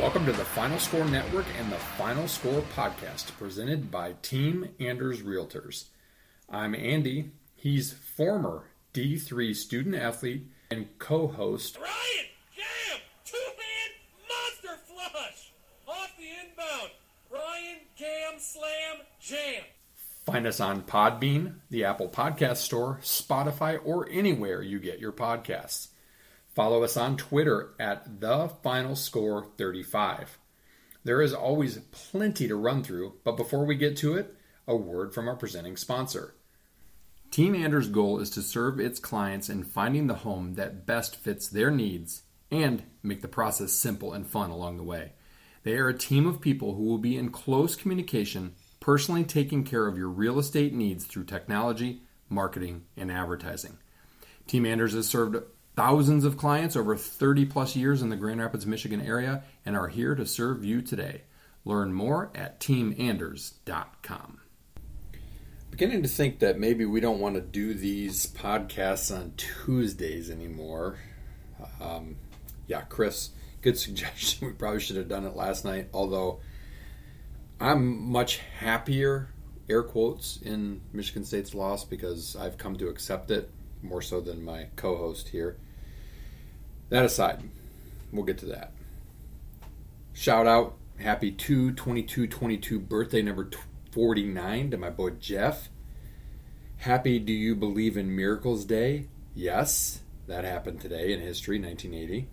Welcome to the Final Score Network and the Final Score Podcast, presented by Team Anders Realtors. I'm Andy. He's former D3 student athlete and co host. Ryan, jam! Two hand monster flush! Off the inbound. Ryan, cam, slam, jam. Find us on Podbean, the Apple Podcast Store, Spotify, or anywhere you get your podcasts. Follow us on Twitter at the Final Score 35. There is always plenty to run through, but before we get to it, a word from our presenting sponsor. Team Anders' goal is to serve its clients in finding the home that best fits their needs and make the process simple and fun along the way. They are a team of people who will be in close communication, personally taking care of your real estate needs through technology, marketing, and advertising. Team Anders has served thousands of clients over 30 plus years in the Grand Rapids, Michigan area and are here to serve you today. Learn more at teamanders.com. Beginning to think that maybe we don't want to do these podcasts on Tuesdays anymore. Um, yeah, Chris, good suggestion. We probably should have done it last night, although I'm much happier, air quotes, in Michigan State's loss because I've come to accept it more so than my co host here. That aside, we'll get to that. Shout out, happy 2 22 22 birthday number 49 to my boy Jeff. Happy Do You Believe in Miracles Day? Yes, that happened today in history, 1980.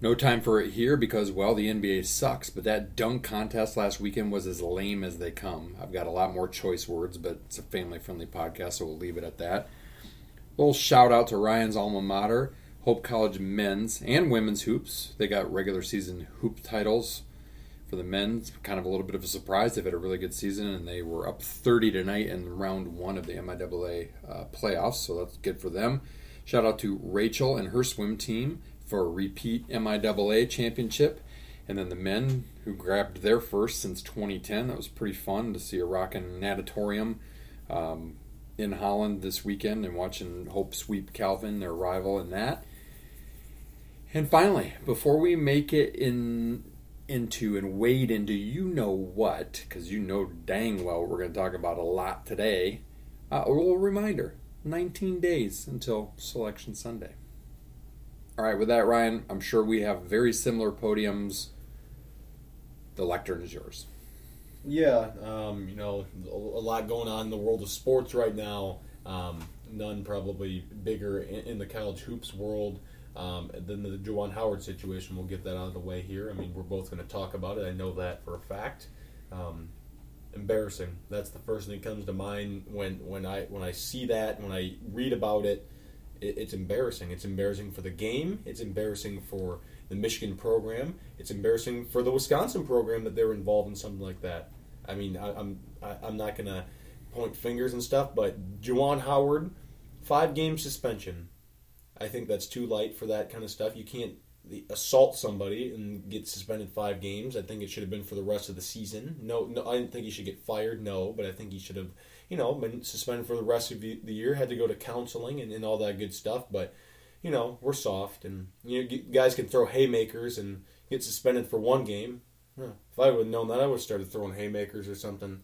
No time for it here because, well, the NBA sucks, but that dunk contest last weekend was as lame as they come. I've got a lot more choice words, but it's a family friendly podcast, so we'll leave it at that. little shout out to Ryan's alma mater, Hope College men's and women's hoops. They got regular season hoop titles for the men's. Kind of a little bit of a surprise. They've had a really good season, and they were up 30 tonight in round one of the MIAA uh, playoffs, so that's good for them. Shout out to Rachel and her swim team for a repeat MIAA championship. And then the men who grabbed their first since 2010. That was pretty fun to see a rocking natatorium um, in Holland this weekend and watching Hope sweep Calvin, their rival, in that. And finally, before we make it in into and wade into you know what, because you know dang well we're going to talk about a lot today, uh, a little reminder 19 days until Selection Sunday. All right, with that, Ryan, I'm sure we have very similar podiums. The lectern is yours. Yeah, um, you know, a, lot going on in the world of sports right now. Um, none probably bigger in, in, the college hoops world um, than the Juwan Howard situation. We'll get that out of the way here. I mean, we're both going to talk about it. I know that for a fact. Um, embarrassing. That's the first thing that comes to mind when, when I when I see that when I read about it it's embarrassing. It's embarrassing for the game. It's embarrassing for the Michigan program. It's embarrassing for the Wisconsin program that they're involved in something like that. I mean, I, I'm I, I'm not gonna point fingers and stuff, but Juwan Howard, five game suspension. I think that's too light for that kind of stuff. You can't assault somebody and get suspended five games. I think it should have been for the rest of the season. No, no, I didn't think he should get fired. No, but I think he should have you know, been suspended for the rest of the year, had to go to counseling and, and all that good stuff. But, you know, we're soft and, you know, guys can throw haymakers and get suspended for one game. If I would have known that, I would have started throwing haymakers or something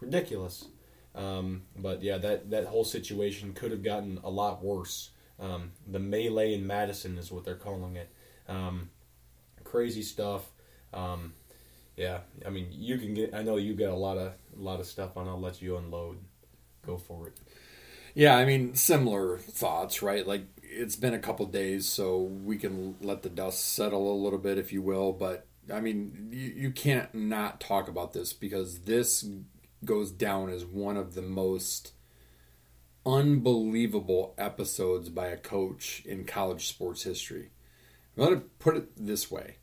ridiculous. Um, but yeah, that, that whole situation could have gotten a lot worse. Um, the melee in Madison is what they're calling it. Um, crazy stuff. Um, yeah, I mean, you can get. I know you got a lot of a lot of stuff on. I'll let you unload. Go for it. Yeah, I mean, similar thoughts, right? Like it's been a couple days, so we can let the dust settle a little bit, if you will. But I mean, you, you can't not talk about this because this goes down as one of the most unbelievable episodes by a coach in college sports history. I'm going to put it this way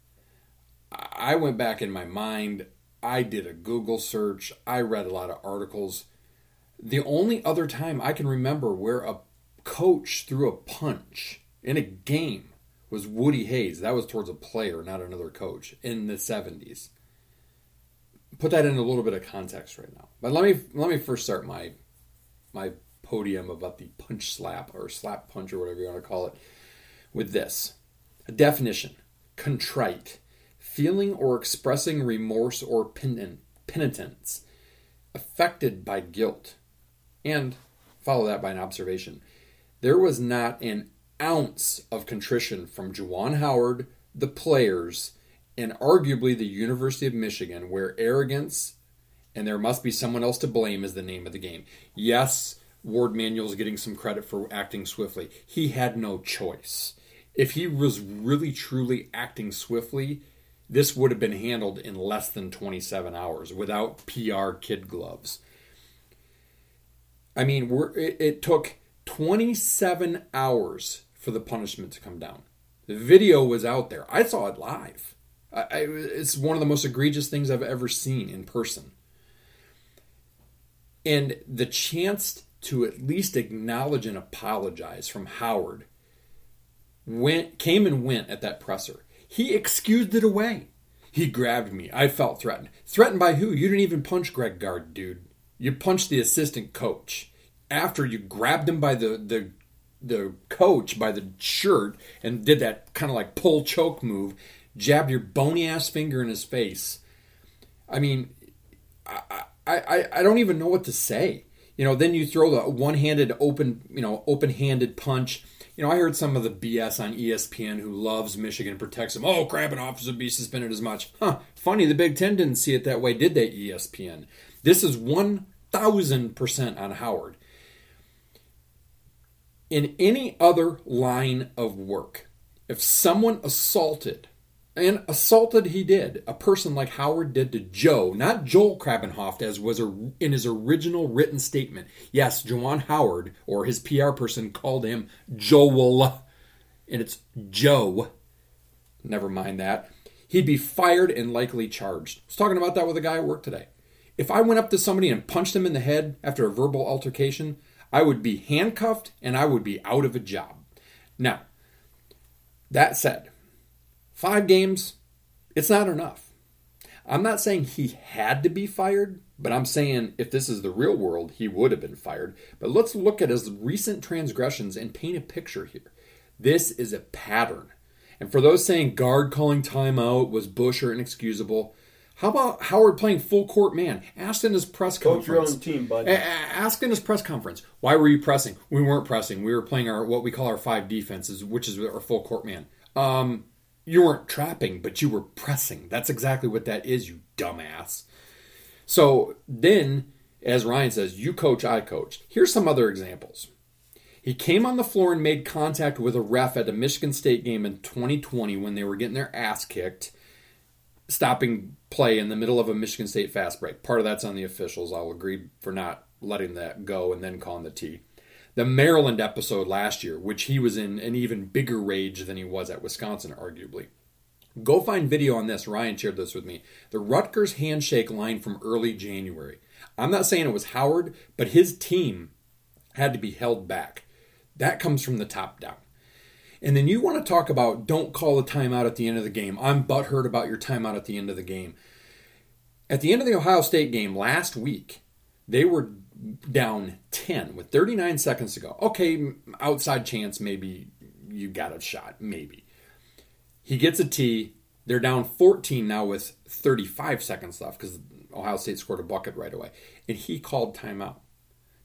I went back in my mind. I did a Google search. I read a lot of articles. The only other time I can remember where a coach threw a punch in a game was Woody Hayes. That was towards a player, not another coach, in the 70s. Put that in a little bit of context right now. But let me let me first start my my podium about the punch slap or slap punch or whatever you want to call it with this. A definition: contrite feeling or expressing remorse or penitence, affected by guilt. And follow that by an observation. There was not an ounce of contrition from Juwan Howard, the players, and arguably the University of Michigan, where arrogance and there must be someone else to blame is the name of the game. Yes, Warde Manuel's getting some credit for acting swiftly. He had no choice. If he was really truly acting swiftly, this would have been handled in less than 27 hours without PR kid gloves. I mean, it, it took 27 hours for the punishment to come down. The video was out there. I saw it live. I, I, it's one of the most egregious things I've ever seen in person. And the chance to at least acknowledge and apologize from Howard went came and went at that presser. He excused it away. He grabbed me. I felt threatened. Threatened by who? You didn't even punch Greg Gard, dude. You punched the assistant coach. After you grabbed him by the, the the coach by the shirt and did that kind of like pull choke move, jabbed your bony ass finger in his face. I mean, I, I, I don't even know what to say. You know, then you throw the one-handed open, you know, open-handed punch. You know, I heard some of the BS on ESPN who loves Michigan protects them. Oh, Krabbenhoft should be suspended as much. Huh? Funny, the Big Ten didn't see it that way, did they? ESPN. This is one thousand percent on Howard. In any other line of work, if someone assaulted and assaulted he did, a person like Howard did to Joe, not Joel Krabbenhoft, as was in his original written statement. Yes, Juwan Howard, or his PR person, called him Joel, and it's Joe. Never mind that. He'd be fired and likely charged. I was talking about that with a guy at work today. If I went up to somebody and punched him in the head after a verbal altercation, I would be handcuffed and I would be out of a job. Now, that said, Five games, it's not enough. I'm not saying he had to be fired, but I'm saying if this is the real world, he would have been fired. But let's look at his recent transgressions and paint a picture here. This is a pattern. And for those saying Gard calling timeout was Bush or inexcusable, how about Howard playing full court man? Asked in his press conference. Coach your own team, buddy. Asked in his press conference, why were you pressing? We weren't pressing. We were playing our what we call our five defenses, which is our full court man. Um, you weren't trapping, but you were pressing. That's exactly what that is, you dumbass. So then, as Ryan says, you coach, I coach. Here's some other examples. He came on the floor and made contact with a ref at a Michigan State game in 2020 when they were getting their ass kicked, stopping play in the middle of a Michigan State fast break. Part of that's on the officials. I'll agree for not letting that go and then calling the T the Maryland episode last year, which he was in an even bigger rage than he was at Wisconsin, arguably. Go find video on this. Ryan shared this with me. The Rutgers handshake line from early January. I'm not saying it was Howard, but his team had to be held back. That comes from the top down. And then you want to talk about don't call a timeout at the end of the game. I'm butthurt about your timeout at the end of the game. At the end of the Ohio State game last week, they were down 10 with 39 seconds to go. Okay, outside chance, maybe you got a shot, maybe. He gets a T. They're down 14 now with 35 seconds left because Ohio State scored a bucket right away. And he called timeout.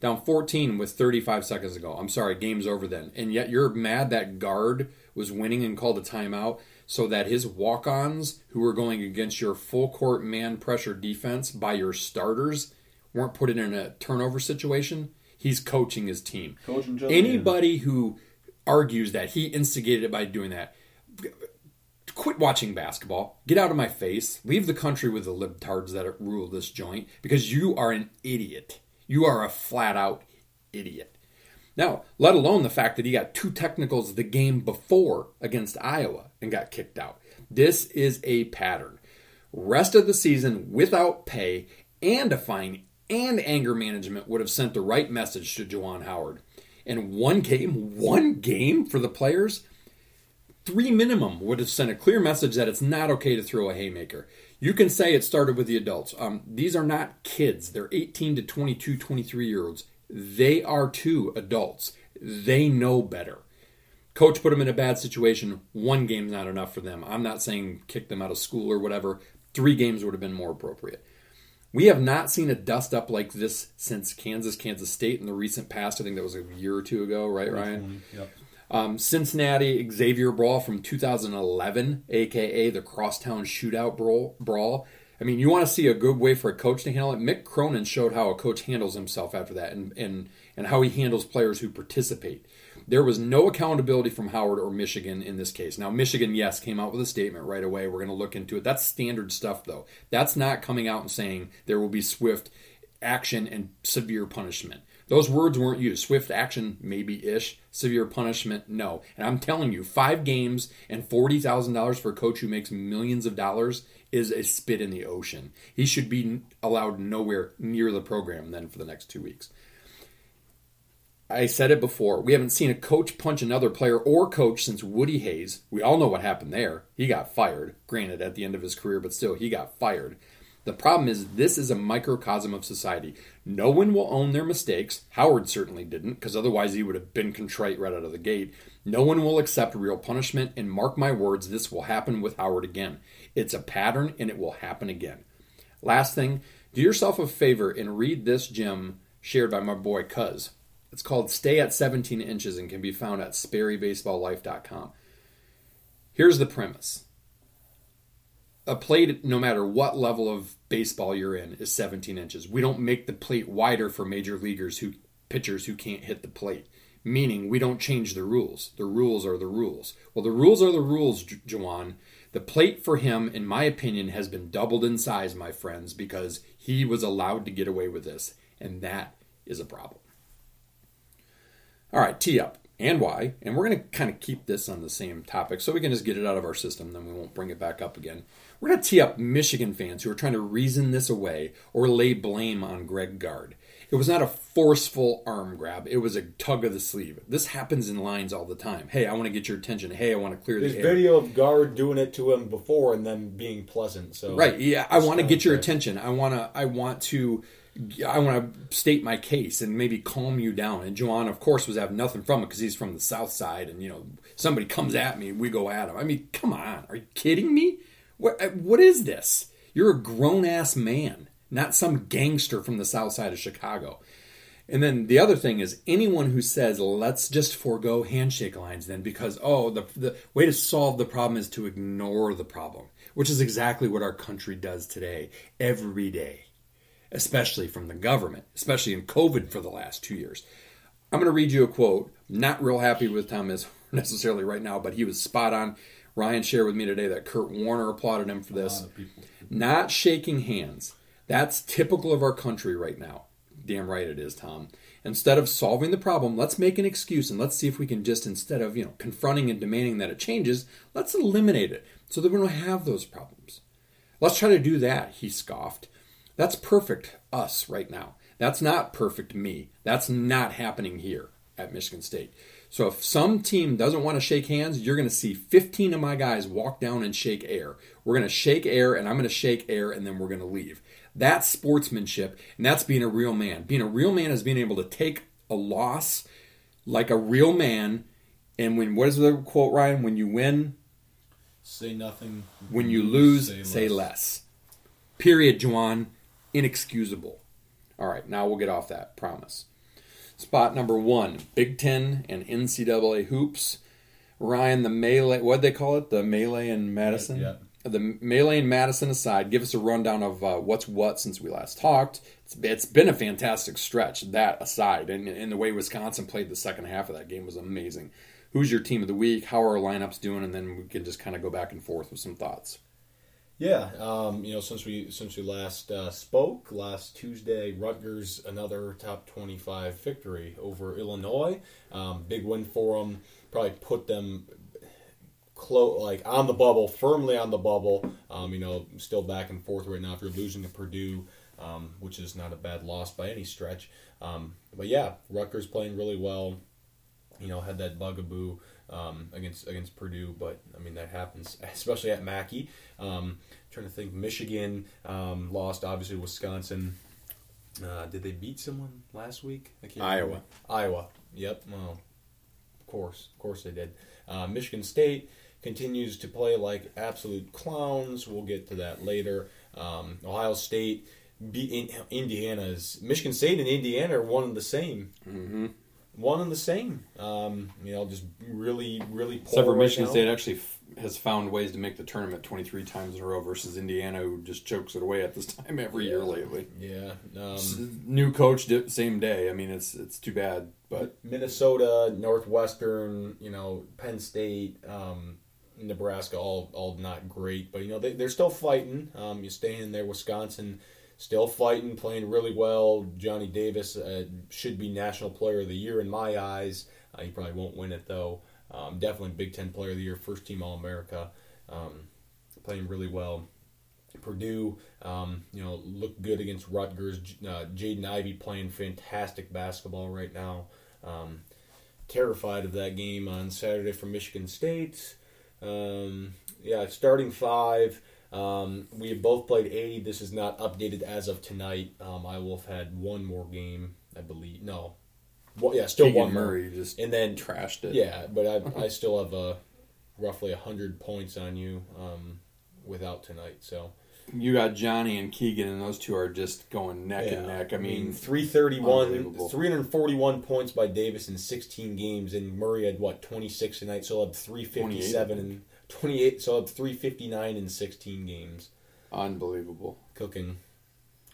Down 14 with 35 seconds to go. I'm sorry, game's over then. And yet you're mad that Gard was winning and called a timeout so that his walk ons, who were going against your full court man pressure defense by your starters, weren't put in a turnover situation, he's coaching his team. Coaching Anybody who argues that he instigated it by doing that, quit watching basketball. Get out of my face. Leave the country with the libtards that rule this joint because you are an idiot. You are a flat out idiot. Now, let alone the fact that he got two technicals the game before against Iowa and got kicked out. This is a pattern. Rest of the season without pay and a fine and anger management would have sent the right message to Juwan Howard. And one game, one game for the players, three minimum would have sent a clear message that it's not okay to throw a haymaker. You can say it started with the adults. Um, these are not kids. They're 18 to 22, 23 year olds. They are too adults. They know better. Coach put them in a bad situation. One game's not enough for them. I'm not saying kick them out of school or whatever. Three games would have been more appropriate. We have not seen a dust up like this since Kansas, Kansas State in the recent past. I think that was a year or two ago, right, Ryan? Yep. Um, Cincinnati Xavier Brawl from 2011, aka the Crosstown Shootout Brawl. brawl. I mean, you want to see a good way for a coach to handle it. Mick Cronin showed how a coach handles himself after that, and and and how he handles players who participate. There was no accountability from Howard or Michigan in this case. Now, Michigan, yes, came out with a statement right away. We're going to look into it. That's standard stuff, though. That's not coming out and saying there will be swift action and severe punishment. Those words weren't used. Swift action, maybe ish. Severe punishment, no. And I'm telling you, five games and $40,000 for a coach who makes millions of dollars is a spit in the ocean. He should be allowed nowhere near the program then for the next two weeks. I said it before. We haven't seen a coach punch another player or coach since Woody Hayes. We all know what happened there. He got fired, granted, at the end of his career, but still, he got fired. The problem is, this is a microcosm of society. No one will own their mistakes. Howard certainly didn't, because otherwise he would have been contrite right out of the gate. No one will accept real punishment, and mark my words, this will happen with Howard again. It's a pattern, and it will happen again. Last thing, do yourself a favor and read this gem shared by my boy Cuz. It's called Stay at 17 Inches and can be found at SperryBaseballLife.com. Here's the premise a plate, no matter what level of baseball you're in, is 17 inches. We don't make the plate wider for major leaguers who pitchers who can't hit the plate. Meaning, we don't change the rules. The rules are the rules. Well, the rules are the rules, Juwan. The plate for him, in my opinion, has been doubled in size, my friends, because he was allowed to get away with this, and that is a problem. All right, tee up and why, and we're going to kind of keep this on the same topic so we can just get it out of our system, then we won't bring it back up again. We're going to tee up Michigan fans who are trying to reason this away or lay blame on Greg Gard. It was not a forceful arm grab. It was a tug of the sleeve. This happens in lines all the time. Hey, I want to get your attention. Hey, I want to clear There's the air. video of Gard doing it to him before and then being pleasant. So Right. Yeah. I want to get your attention. I want to. I want to. I want to state my case and maybe calm you down. And Juwan, of course, was having nothing from it because he's from the South Side, and you know somebody comes at me, we go at him. I mean, come on, are you kidding me? What uh, what is this? You're a grown ass man, not some gangster from the South Side of Chicago. And then the other thing is anyone who says let's just forego handshake lines then because oh the the way to solve the problem is to ignore the problem, which is exactly what our country does today every day, especially from the government, especially in COVID for the last 2 years. I'm going to read you a quote. Not real happy with Thomas necessarily right now, but he was spot on. Ryan shared with me today that Kurt Warner applauded him for this. Not shaking hands. That's typical of our country right now. Damn right it is, Tom. Instead of solving the problem, let's make an excuse and let's see if we can just, instead of, you know, confronting and demanding that it changes, let's eliminate it so that we don't have those problems. Let's try to do that, he scoffed. That's perfect us right now. That's not perfect me. That's not happening here at Michigan State. So if some team doesn't want to shake hands, you're going to see 15 of my guys walk down and shake air. We're going to shake air and I'm going to shake air and then we're going to leave. That's sportsmanship and that's being a real man. Being a real man is being able to take a loss like a real man and when what is the quote Ryan when you win say nothing. when you lose, say, less. Period, Juwan. Inexcusable. All right, now we'll get off that. Promise. Spot number one Big Ten and NCAA hoops. Ryan, the melee, what'd they call it? The melee and Madison? Yeah. The melee and Madison aside, give us a rundown of uh, what's what since we last talked. It's, it's been a fantastic stretch, that aside. And, and the way Wisconsin played the second half of that game was amazing. Who's your team of the week? How are our lineups doing? And then we can just kind of go back and forth with some thoughts. Yeah, um, you know, since we since we last uh, spoke last Tuesday, Rutgers another top twenty-five victory over Illinois. Um, big win for them. Probably put them close, like on the bubble, firmly on the bubble. Um, you know, still back and forth right now. If you're losing to Purdue, um, which is not a bad loss by any stretch. Um, but yeah, Rutgers playing really well. You know, had that bugaboo um, against against Purdue, but I mean that happens, especially at Mackey. Um, trying to think, Michigan um, lost obviously Wisconsin. Uh, did they beat someone last week? I can't Iowa. remember. Iowa. Yep. Well, of course, of course they did. Uh, Michigan State continues to play like absolute clowns. We'll get to that later. Um, Ohio State beat in, Indiana's Michigan State and Indiana are one and the same. Mm-hmm. One and the same. Um, you know, just really, really. poor Except for right Michigan now. State actually f- has found ways to make the tournament 23 times in a row versus Indiana, who just chokes it away at this time every year lately. Yeah. Um, New coach, di- same day. I mean, it's it's too bad, but Minnesota, Northwestern, you know, Penn State, um, Nebraska, all all not great, but you know they they're still fighting. Um, you stay in there, Wisconsin, still fighting, playing really well. Johnny Davis uh, should be National Player of the Year in my eyes. Uh, he probably won't win it though. Um, definitely Big Ten Player of the Year, first team All America, um, playing really well. Purdue, um, you know, looked good against Rutgers. Uh, Jaden Ivey playing fantastic basketball right now. Um, terrified of that game on Saturday for Michigan State. Um, yeah, starting five. Um, we have both played 80. This is not updated as of tonight. Um, I will have had one more game, I believe. No. Well, yeah, still Keegan one more. Murray just And then trashed it. yeah, but I, I still have a, roughly 100 points on you um, without tonight. So You got Johnny and Keegan, and those two are just going neck and neck. I mean, 331, 341 points by Davis in 16 games, and Murray had what 26 tonight, so he'll have 357 and 28, so he'll have 359 in 16 games. unbelievable. Cooking,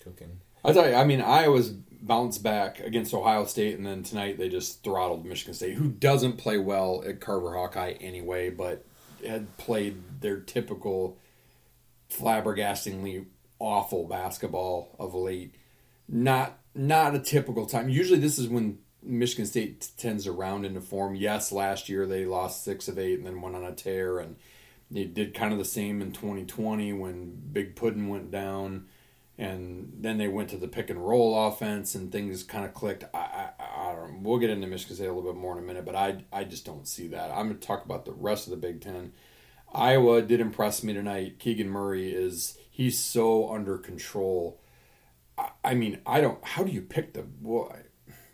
cooking. I tell you, I mean, Iowa's bounced back against Ohio State, and then tonight they just throttled Michigan State, who doesn't play well at Carver Hawkeye anyway, but had played their typical flabbergastingly awful basketball of late. Not not a typical time. Usually, this is when Michigan State tends to round into form. Yes, last year they lost six of eight and then went on a tear, and they did kind of the same in 2020 when Big Puddin went down and then they went to the pick and roll offense and things kind of clicked. I, I, I don't. We'll get into Michigan State a little bit more in a minute, but I, I just don't see that. I'm going to talk about the rest of the Big Ten. Iowa did impress me tonight. Keegan Murray is he's so under control. I, I mean, I don't. How do you pick the well,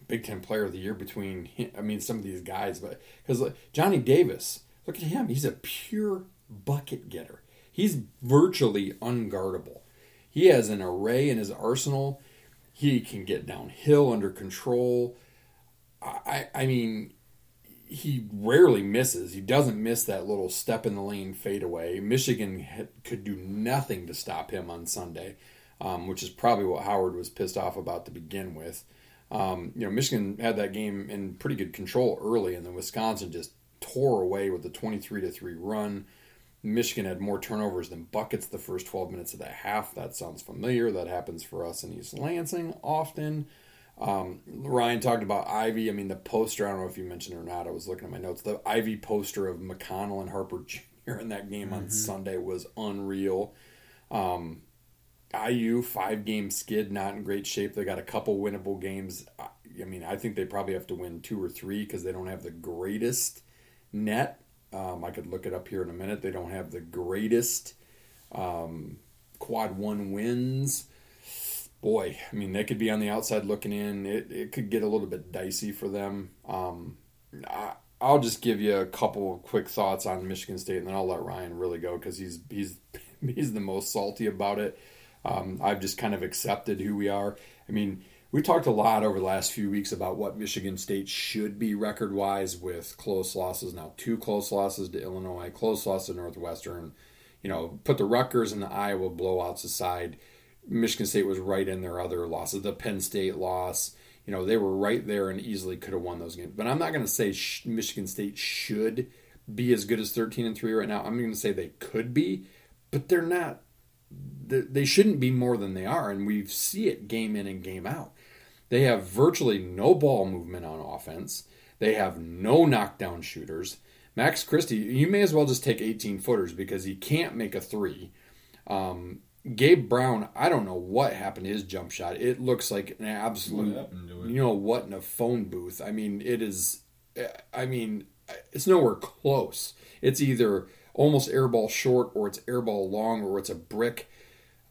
Big Ten Player of the Year between? him- I mean, some of these guys, but because Johnny Davis, look at him. He's a pure bucket getter. He's virtually unguardable. He has an array in his arsenal. He can get downhill under control. I, I mean, he rarely misses. He doesn't miss that little step in the lane fadeaway. Michigan had, could do nothing to stop him on Sunday, um, which is probably what Howard was pissed off about to begin with. Um, you know, Michigan had that game in pretty good control early, and then Wisconsin just tore away with a twenty-three to three run. Michigan had more turnovers than buckets the first 12 minutes of that half. That sounds familiar. That happens for us in East Lansing often. Um, Ryan talked about Ivey. I mean, the poster, I don't know if you mentioned it or not. I was looking at my notes. The Ivey poster of McConnell and Harper Jr. in that game on Sunday was unreal. Um, IU, five game skid, not in great shape. They got a couple winnable games. I mean, I think they probably have to win two or three because they don't have the greatest net. Um, I could look it up here in a minute. They don't have the greatest um, quad one wins. Boy, I mean, they could be on the outside looking in. It, it could get a little bit dicey for them. Um, I, I'll just give you a couple of quick thoughts on Michigan State, and then I'll let Ryan really go because he's he's he's the most salty about it. Um, I've just kind of accepted who we are. I mean, we talked a lot over the last few weeks about what Michigan State should be record wise with close losses. Now, two close losses to Illinois, close loss to Northwestern. You know, put the Rutgers and the Iowa blowouts aside. Michigan State was right in their other losses. The Penn State loss, you know, they were right there and easily could have won those games. But I'm not going to say sh- Michigan State should be as good as 13 and 3 right now. I'm going to say they could be, but they're not. They they shouldn't be more than they are, and we see it game in and game out. They have virtually no ball movement on offense. They have no knockdown shooters. Max Christie, you may as well just take 18 footers because he can't make a three. Um, Gabe Brown, I don't know what happened to his jump shot. It looks like an absolute, What happened to it? you know what, in a phone booth. I mean, it is, I mean, it's nowhere close. It's either almost airball short or it's airball long or it's a brick.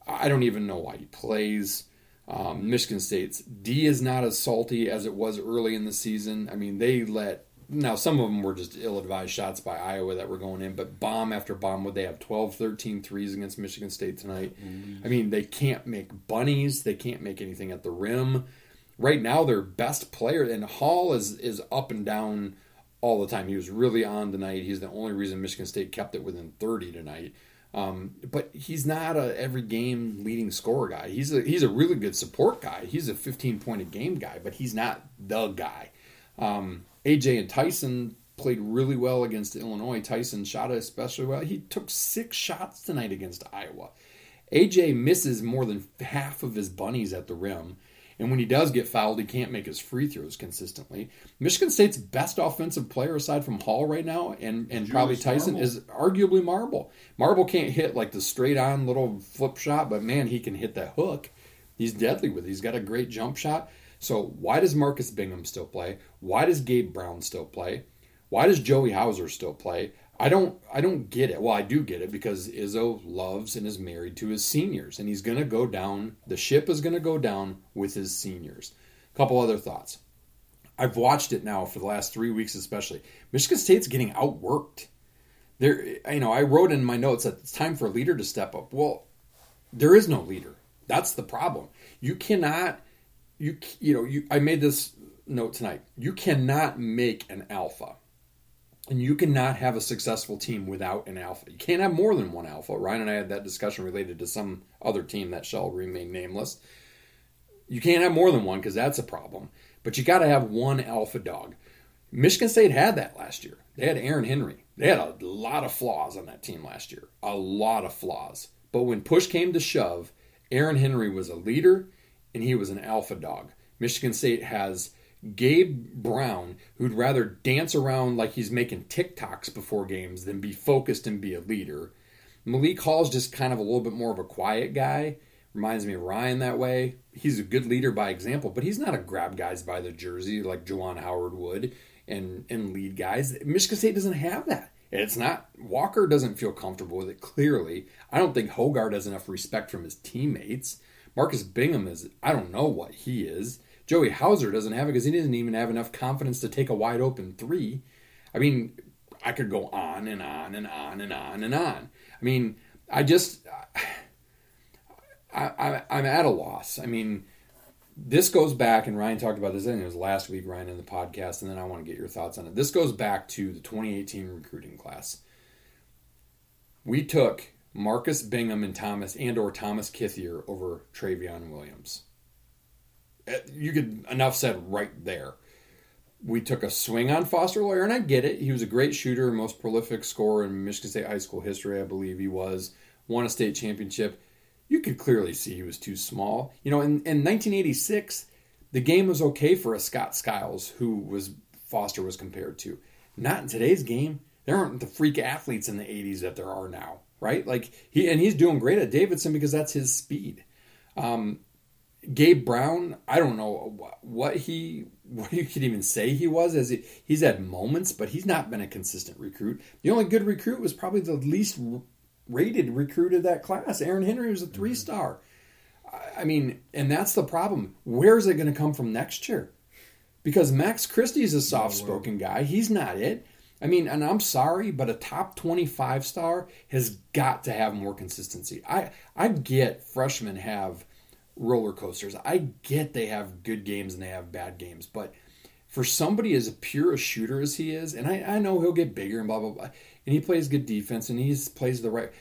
I don't even know why he plays. Um, Michigan State's D is not as salty as it was early in the season. I mean, they let now some of them were just ill-advised shots by Iowa that were going in, but bomb after bomb, would they have 12, 13 threes against Michigan State tonight? I mean, they can't make bunnies. They can't make anything at the rim. Right now, their best player, and Hall is is up and down all the time. He was really on tonight. He's the only reason Michigan State kept it within 30 tonight. Um, but he's not a every game leading scorer guy. He's a he's a really good support guy. He's a 15 point a game guy, but he's not the guy. Um, AJ and Tyson played really well against Illinois. Tyson shot especially well. He took six shots tonight against Iowa. AJ misses more than half of his bunnies at the rim. And when he does get fouled, he can't make his free throws consistently. Michigan State's best offensive player, aside from Hall right now, and, and probably Tyson, Marble. is arguably Marble. Marble can't hit like the straight on little flip shot, but man, he can hit that hook. He's deadly with it. He's got a great jump shot. So why does Marcus Bingham still play? Why does Gabe Brown still play? Why does Joey Hauser still play? I don't I don't get it. Well, I do get it because Izzo loves and is married to his seniors and he's going to go down the ship is going to go down with his seniors. A couple other thoughts. I've watched it now for the last 3 weeks especially. Michigan State's getting outworked. There you know, I wrote in my notes that it's time for a leader to step up. Well, there is no leader. That's the problem. You cannot you you know, you I made this note tonight. You cannot make an alpha. And you cannot have a successful team without an alpha. You can't have more than one alpha. Ryan and I had that discussion related to some other team that shall remain nameless. You can't have more than one because that's a problem. But you got to have one alpha dog. Michigan State had that last year. They had Aaron Henry. They had a lot of flaws on that team last year. A lot of flaws. But when push came to shove, Aaron Henry was a leader and he was an alpha dog. Michigan State has Gabe Brown, who'd rather dance around like he's making TikToks before games than be focused and be a leader. Malik Hall's just kind of a little bit more of a quiet guy. Reminds me of Ryan that way. He's a good leader by example, but he's not a grab guys by the jersey like Juwan Howard would and, and lead guys. Michigan State doesn't have that. It's not Walker doesn't feel comfortable with it clearly. I don't think Hoggard has enough respect from his teammates. Marcus Bingham is I don't know what he is. Joey Hauser doesn't have it because he doesn't even have enough confidence to take a wide open three. I mean, I could go on and on and on and on and on. I mean, I just, I, I, I'm at a loss. I mean, this goes back, and Ryan talked about this. I think it was last week, Ryan, in the podcast, and then I want to get your thoughts on it. This goes back to the 2018 recruiting class. We took Marcus Bingham and Thomas and or Thomas Kithier over Trevion Williams you could enough said right there. We took a swing on Foster Loyer, and I get it. He was a great shooter, most prolific scorer in Michigan State high school history, I believe he was. Won a state championship. You could clearly see he was too small. You know, in, in 1986, the game was okay for a Scott Skiles, who was Foster was compared to. Not in today's game. There aren't the freak athletes in the 80s that there are now, right? Like he and he's doing great at Davidson because that's his speed. Um, Gabe Brown, I don't know what he what you could even say he was as he, he's had moments, but he's not been a consistent recruit. The only good recruit was probably the least rated recruit of that class. Aaron Henry was a mm-hmm. three star. I mean, and that's the problem. Where's it going to come from next year? Because Max Christie's a soft spoken guy. He's not it. I mean, and I'm sorry, but a top 25 star has got to have more consistency. I I get freshmen have roller coasters. I get they have good games and they have bad games, but for somebody as pure a shooter as he is, and I, I know he'll get bigger and blah blah blah, and he plays good defense and he plays the right.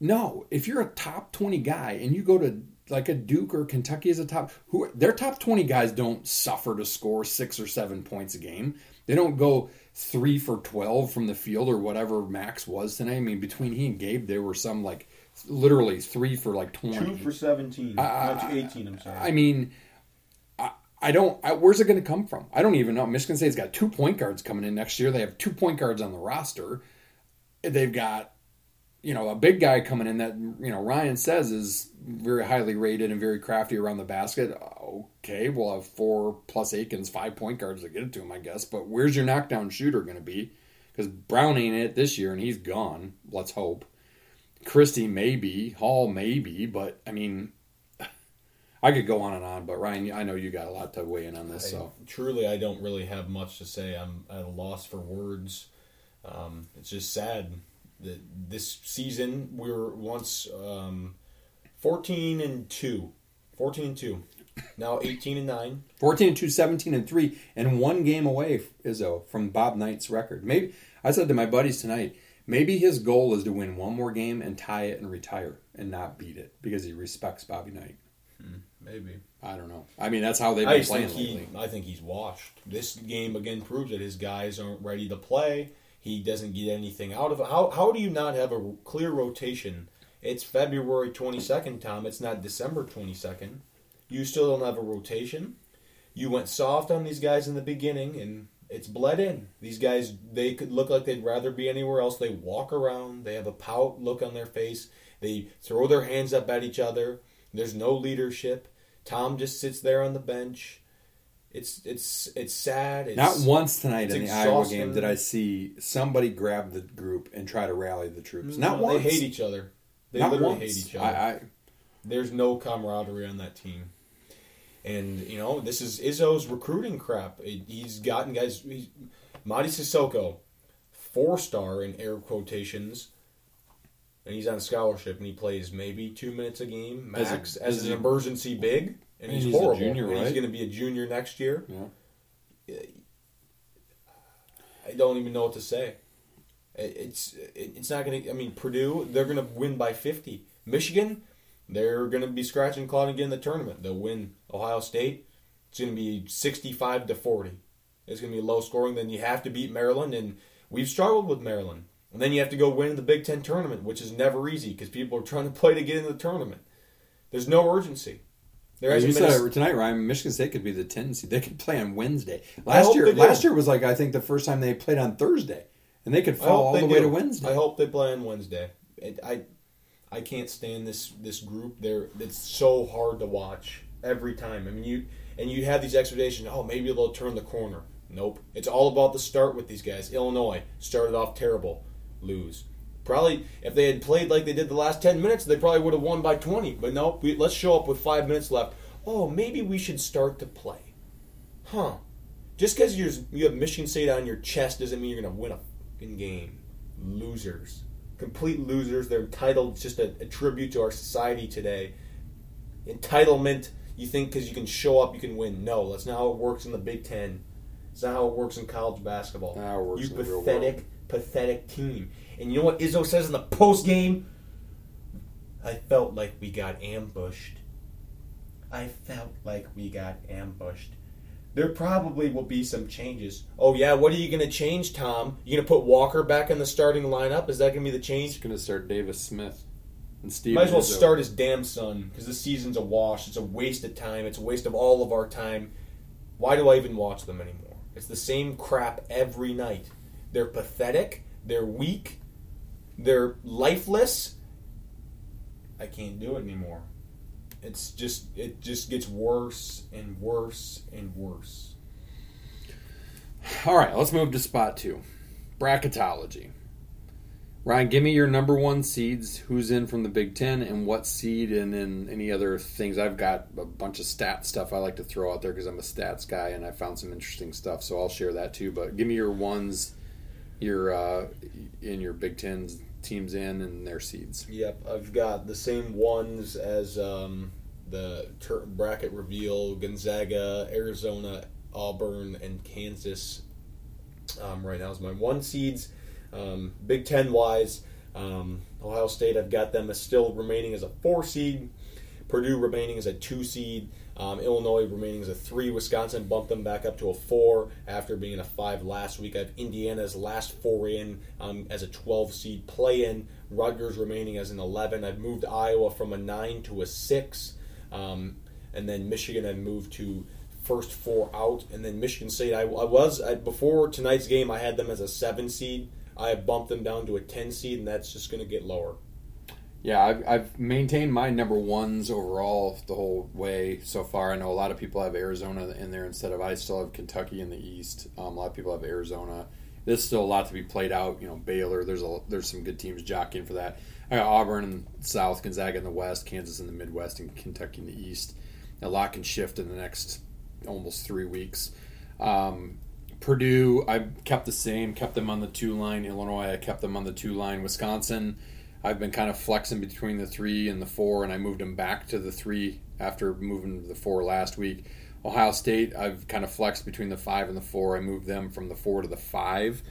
No, if you're a top twenty guy and you go to like a Duke or Kentucky as a top, who their top twenty guys don't suffer to score six or seven points a game. They don't go three for twelve from the field or whatever Max was tonight. I mean, between he and Gabe, there were some like literally three for like 20. Two for 17. I- Not 18, I'm sorry. I mean, I, I don't. I, where's it going to come from? I don't even know. Michigan State's got two point guards coming in next year. They have two point guards on the roster. They've got, you know, a big guy coming in that you know Ryan says is very highly rated and very crafty around the basket. Okay, we'll have four plus Akins, five point guards to get it to him, I guess. But where's your knockdown shooter going to be? Because Brown ain't it this year, and he's gone. Let's hope. Christie maybe, Hall maybe, but I mean, I could go on and on, but Ryan, I know you got a lot to weigh in on this. I- So truly, I don't really have much to say. I'm at a loss for words. Um, it's just sad that this season we were once um, 14 and two, 14 and two, now 18 and nine. 14 and 2, 17 and 3, and one game away, Izzo, from Bob Knight's record. Maybe I said to my buddies tonight, maybe his goal is to win one more game and tie it and retire and not beat it because he respects Bobby Knight. Hmm, maybe. I don't know. I mean, that's how they've I been just playing think he, lately. I think he's washed. This game again proves that his guys aren't ready to play. He doesn't get anything out of it. How, how do you not have a clear rotation? It's February 22nd, Tom. It's not December 22nd. You still don't have a rotation. You went soft on these guys in the beginning, and it's bled in. These guys, they could look like they'd rather be anywhere else. They walk around. They have a pout look on their face. They throw their hands up at each other. There's no leadership. Tom just sits there on the bench. It's it's it's sad. It's, Not once tonight in the Iowa game did I see somebody grab the group and try to rally the troops. No, Not once. They hate each other. They Not literally once. hate each other. I, I, There's no camaraderie on that team. And you know, this is Izzo's recruiting crap. It- He's gotten guys. He's, Mady Sissoko, four star in air quotations, and he's on scholarship and he plays maybe two minutes a game As a- max as, as an emergency big, And and he's, he's a horrible. junior, and he's going to be a junior next year. yeah. I don't even know what to say. It's it's not going to. I mean, Purdue they're going to win by fifty. Michigan they're going to be scratching clawing again in the tournament. They'll win. Ohio State it's going to be sixty-five to forty. It's going to be low scoring. Then you have to beat Maryland, and we've struggled with Maryland. And then you have to go win the Big Ten tournament, which is never easy because people are trying to play to get in the tournament. There's no urgency. There you said a- tonight, Ryan. Michigan State could be the 10 seed. They could play on Wednesday. Last year, last year was like I think the first time they played on Thursday, and they could fall all the way to Wednesday. I hope they play on Wednesday. It, I I can't stand this this group. They're it's so hard to watch every time. I mean you and you have these expectations. Oh, maybe they'll turn the corner. Nope. It's all about the start with these guys. Illinois started off terrible, lose. Probably if they had played like they did the last ten minutes, they probably would have won by twenty. But nope. We, let's show up with five minutes left. Oh, maybe we should start to play. Huh? Just because you have Michigan State on your chest doesn't mean you're gonna win a fucking game. Losers, complete losers. They're entitled. It's just a, a tribute to our society today. Entitlement. You think because you can show up, you can win. No, that's not how it works in the Big Ten. It's not how it works in college basketball. Not how it works you in the real pathetic, world. pathetic team. And you know what Izzo says in the post game? I felt like we got ambushed. I felt like we got ambushed. There probably will be some changes. Oh yeah, what are you going to change, Tom? You going to put Walker back in the starting lineup? Is that going to be the He's change? going to start Davis Smith and Steve. Might as well start his damn son because the season's a wash. It's a waste of time. It's a waste of all of our time. Why do I even watch them anymore? It's the same crap every night. They're pathetic. They're weak. They're lifeless. I can't do it anymore. It's just it just gets worse and worse and worse. All right, let's move to spot two, bracketology. Ryan, give me your number one seeds. Who's in from the Big Ten and what seed, and then any other things. I've got a bunch of stat stuff I like to throw out there because I'm a stats guy and I found some interesting stuff. So I'll share that too. But give me your ones, your uh, in your Big Ten teams in and their seeds. Yep, I've got the same ones as um, the tur bracket reveal: Gonzaga, Arizona, Auburn, and Kansas. Um, right now is my one seeds. Um, Big Ten wise, um, Ohio State, I've got them as still remaining as a four seed. Purdue remaining as a two seed. Um, Illinois remaining as a three. Wisconsin bumped them back up to a four after being a five last week. I have Indiana's last four in um, as a 12 seed play in. Rutgers remaining as an 11. I've moved Iowa from a nine to a six. Um, and then Michigan I've moved to first four out. And then Michigan State, I, I was, I, before tonight's game, I had them as a seven seed. I have bumped them down to a 10 seed, and that's just going to get lower. Yeah, I've, I've maintained my number ones overall the whole way so far. I know a lot of people have Arizona in there instead of I still have Kentucky in the East. Um, a lot of people have Arizona. There's still a lot to be played out. You know, Baylor. There's a there's some good teams jockeying for that. I got Auburn in South, Gonzaga in the West, Kansas in the Midwest, and Kentucky in the East. a lot can shift in the next almost three weeks. Um, Purdue, I kept the same, kept them on the two line. Illinois, I kept them on the two line. Wisconsin, I've been kind of flexing between the three and the four, and I moved them back to the three after moving to the four last week. Ohio State, I've kind of flexed between the five and the four. I moved them from the four to the five.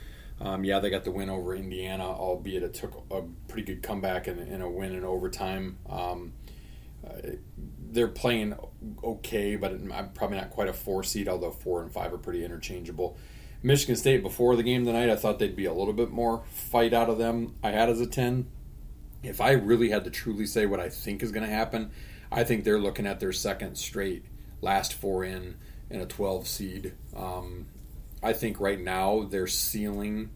Um, yeah, they got the win over Indiana, albeit it took a pretty good comeback and, and a win in overtime. Um, uh, they're playing okay, but I'm probably not quite a four seed, although four and five are pretty interchangeable. Michigan State, before the game tonight, I thought they'd be a little bit more fight out of them. I had as a 10. If I really had to truly say what I think is going to happen, I think they're looking at their second straight last four in in a 12 seed. Um, I think right now their ceiling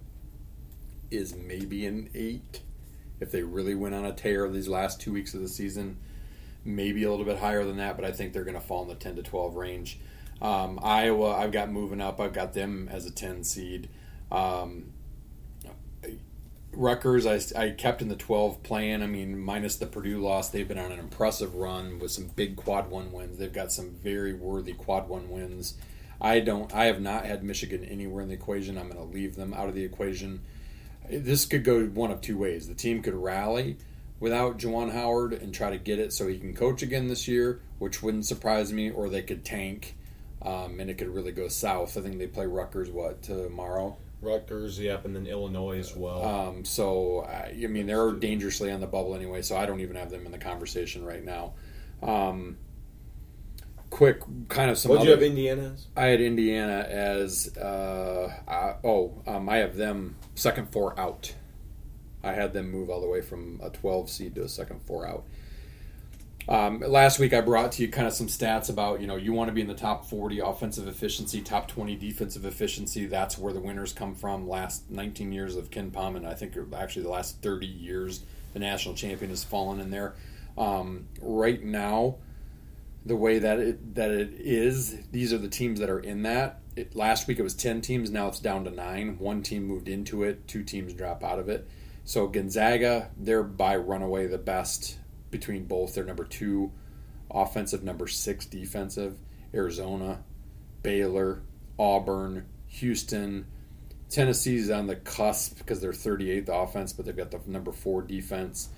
is maybe an eight. If they really went on a tear these last two weeks of the season, maybe a little bit higher than that, but I think they're going to fall in the 10 to 12 range. Um, Iowa, I've got moving up. I've got them as a 10 seed. Um, Rutgers, I, I kept in the 12 playing. I mean, minus the Purdue loss, they've been on an impressive run with some big quad one wins. They've got some very worthy quad one wins. I don't. I have not had Michigan anywhere in the equation. I'm going to leave them out of the equation. This could go one of two ways. The team could rally without Juwan Howard and try to get it so he can coach again this year, which wouldn't surprise me. Or they could tank, um, and it could really go south. I think they play Rutgers what tomorrow. Rutgers, yep, and then Illinois as well. Um, so I mean, they're dangerously on the bubble anyway. So I don't even have them in the conversation right now. Um, quick kind of some. What do you have Indiana as? I had Indiana as uh, uh, oh um, I have them second four out. I had them move all the way from a 12 seed to a second four out. Um, last week I brought to you kind of some stats about you know you want to be in the top 40 offensive efficiency, top 20 defensive efficiency. That's where the winners come from. Last 19 years of KenPom, and I think actually the last 30 years, the national champion has fallen in there. Um, right now, the way that it that it is, these are the teams that are in that. It, last week it was 10 teams, now it's down to nine. One team moved into it, two teams drop out of it. So Gonzaga, they're by runaway the best between both. They're number two offensive, number six defensive. Arizona, Baylor, Auburn, Houston. Tennessee's on the cusp because they're 38th offense, but they've got the number four defense.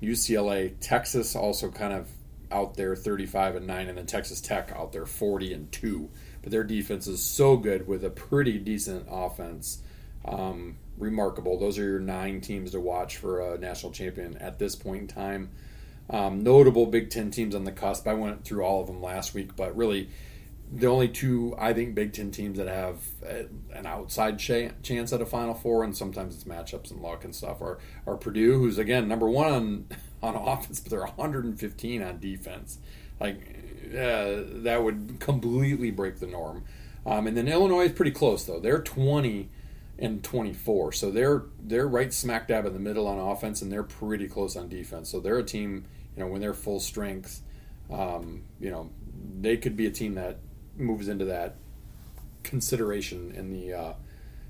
UCLA, Texas also kind of out there 35 and 9 and then Texas Tech out there 40 and 2 but their defense is so good with a pretty decent offense um, remarkable those are your nine teams to watch for a national champion at this point in time um, notable Big Ten teams on the cusp I went through all of them last week but really the only two I think Big Ten teams that have an outside chance at a Final Four, and sometimes it's matchups and luck and stuff, are, are Purdue, who's again number one on, on offense, but they're 115 on defense. Like uh, that would completely break the norm. Um, and then Illinois is pretty close though; they're 20 and 24, so they're they're right smack dab in the middle on offense, and they're pretty close on defense. So they're a team, you know, when they're full strength, um, you know, they could be a team that moves into that consideration in the uh,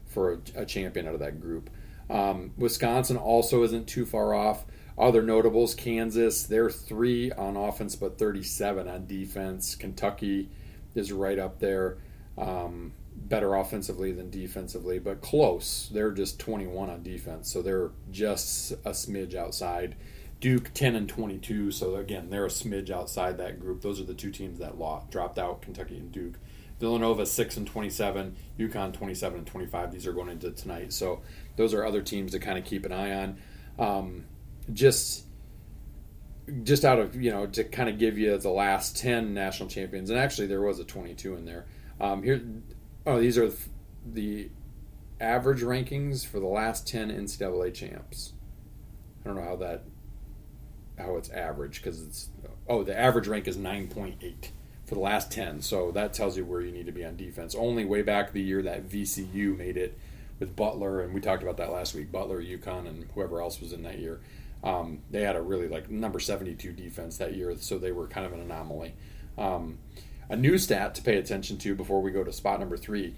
for a, a, champion out of that group. Um, Wisconsin also isn't too far off. Other notables: Kansas, they're three on offense, but 37 on defense. Kentucky is right up there, um, better offensively than defensively, but close. They're just 21 on defense, so they're just a smidge outside. Duke 10 and 22, so again, they're a smidge outside that group. Those are the two teams that lost, dropped out, Kentucky and Duke. Villanova 6 and 27, UConn 27 and 25. These are going into tonight. So those are other teams to kind of keep an eye on. Um, just just out of, you know, to kind of give you the last 10 national champions. And actually there was a 22 in there. Um, here oh, these are the average rankings for the last 10 NCAA champs. I don't know how that how it's average because it's oh the average rank is 9.8 for the last 10 so that tells you where you need to be on defense. Only way back the year that vcu made it with butler and we talked about that last week butler UConn and whoever else was in that year um, they had a really like number 72 defense that year so they were kind of an anomaly. Um, a new stat to pay attention to before we go to spot number three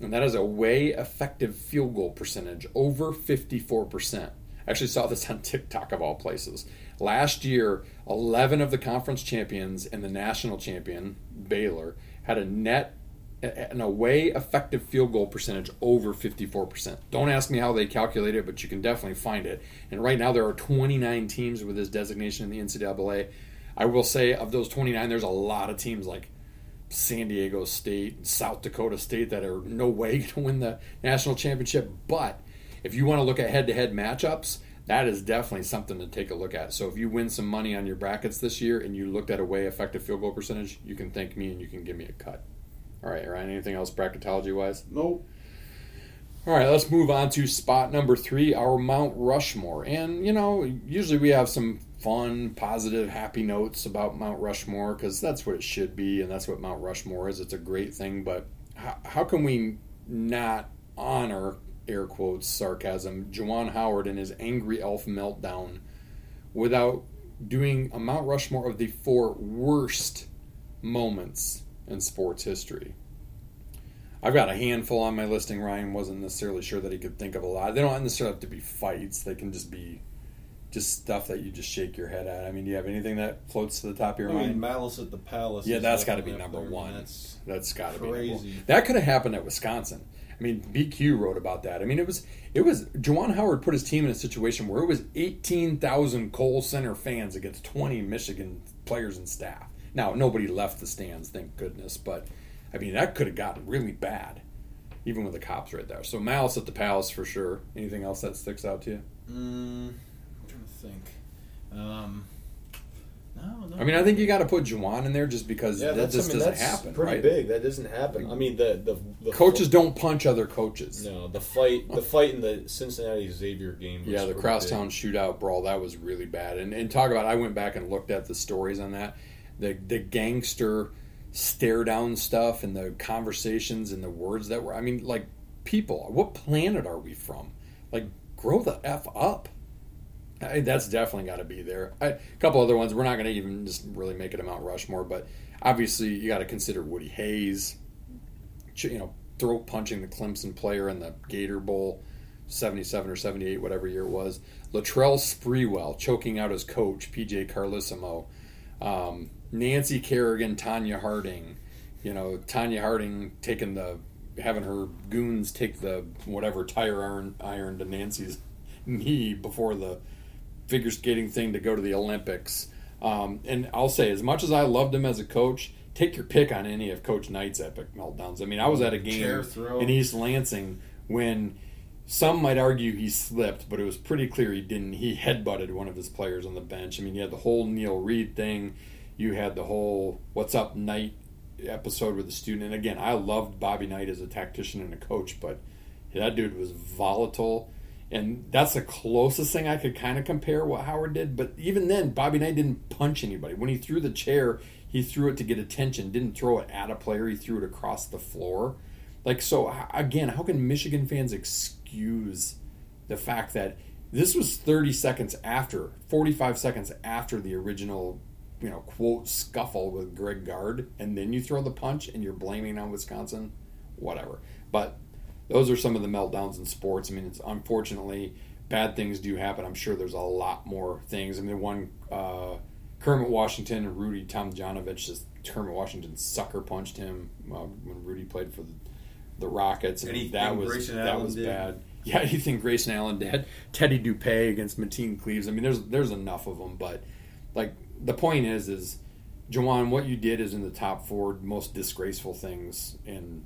and that is a way effective field goal percentage over 54% I actually saw this on tiktok of all places Last year, 11 of the conference champions and the national champion, Baylor, had a net an away effective field goal percentage over 54%. Don't ask me how they calculate it, but you can definitely find it. And right now there are 29 teams with this designation in the NCAA. I will say of those 29, there's a lot of teams like San Diego State, South Dakota State that are no way to win the national championship. But if you want to look at head-to-head matchups, that is definitely something to take a look at. So if you win some money on your brackets this year and you looked at a way effective field goal percentage, you can thank me and you can give me a cut. All right, Ryan, anything else bracketology wise? Nope. All right, let's move on to spot number three, our Mount Rushmore. And, you know, usually we have some fun, positive, happy notes about Mount Rushmore because that's what it should be and that's what Mount Rushmore is. It's a great thing, but how, how can we not honor, air quotes, sarcasm, Juwan Howard and his angry elf meltdown without doing a Mount Rushmore of the four worst moments in sports history? I've got a handful on my listing. Ryan wasn't necessarily sure that he could think of a lot. They don't necessarily have to be fights. They can just be just stuff that you just shake your head at. I mean, do you have anything that floats to the top of your I mind? mean, Malice at the Palace. yeah, that's got to be number there. one. That's that's got to be crazy. That could have happened at Wisconsin. I mean, BQ wrote about that. I mean, it was it was Juwan Howard put his team in a situation where it was eighteen thousand Kohl Center fans against twenty Michigan players and staff. Now nobody left the stands, thank goodness. But I mean, that could have gotten really bad, even with the cops right there. So Malice at the Palace for sure. Anything else that sticks out to you? Mm, I'm trying to think. Um, no, no. I mean, I think you got to put Juwan in there just because yeah, that just I mean, doesn't that's happen, pretty right? big. That doesn't happen. I mean, the the, the Coaches don't punch other coaches. No, the fight, the fight in the Cincinnati Xavier game. Was Yeah, the crosstown big. shootout brawl that was really bad. And and talk about I went back and looked at the stories on that. The the gangster stare down stuff and the conversations and the words that were I mean like people, what planet are we from? Like grow the f up. I, that's definitely got to be there. I, a couple other ones. We're not going to even just really make it a Mount Rushmore, but obviously you got to consider Woody Hayes. You know, throat punching the Clemson player in the Gator Bowl, seventy-seven or seventy-eight, whatever year it was. Latrell Sprewell choking out his coach, PJ Carlesimo. Um, Nancy Kerrigan, Tonya Harding. You know, Tonya Harding taking the having her goons take the whatever tire iron iron to Nancy's knee before the figure skating thing to go to the Olympics. Um, and I'll say, as much as I loved him as a coach, take your pick on any of Coach Knight's epic meltdowns. I mean, I was at a game in East Lansing when some might argue he slipped, but it was pretty clear he didn't. He headbutted one of his players on the bench. I mean, you had the whole Neil Reed thing. You had the whole "What's Up Knight" episode with the student. And again, I loved Bobby Knight as a tactician and a coach, but that dude was volatile. And that's the closest thing I could kind of compare what Howard did. But even then, Bobby Knight didn't punch anybody. When he threw the chair, he threw it to get attention. Didn't throw it at a player. He threw it across the floor. Like so, again, how can Michigan fans excuse the fact that this was 30 seconds after, 45 seconds after the original, you know, quote scuffle with Greg Gard, and then you throw the punch and you're blaming on Wisconsin? Whatever. But those are some of the meltdowns in sports. I mean, it's unfortunately bad things do happen. I'm sure there's a lot more things. I mean, one uh, Kermit Washington and Rudy Tomjanovich, just Kermit Washington sucker punched him uh, when Rudy played for the, the Rockets. Mean, Anything that was Grayson that Allen was did. bad. Yeah, anything Grayson Allen did. Teddy Dupay against Mateen Cleaves. I mean, there's there's enough of them, but like the point is, is Juwan, what you did is in the top four most disgraceful things in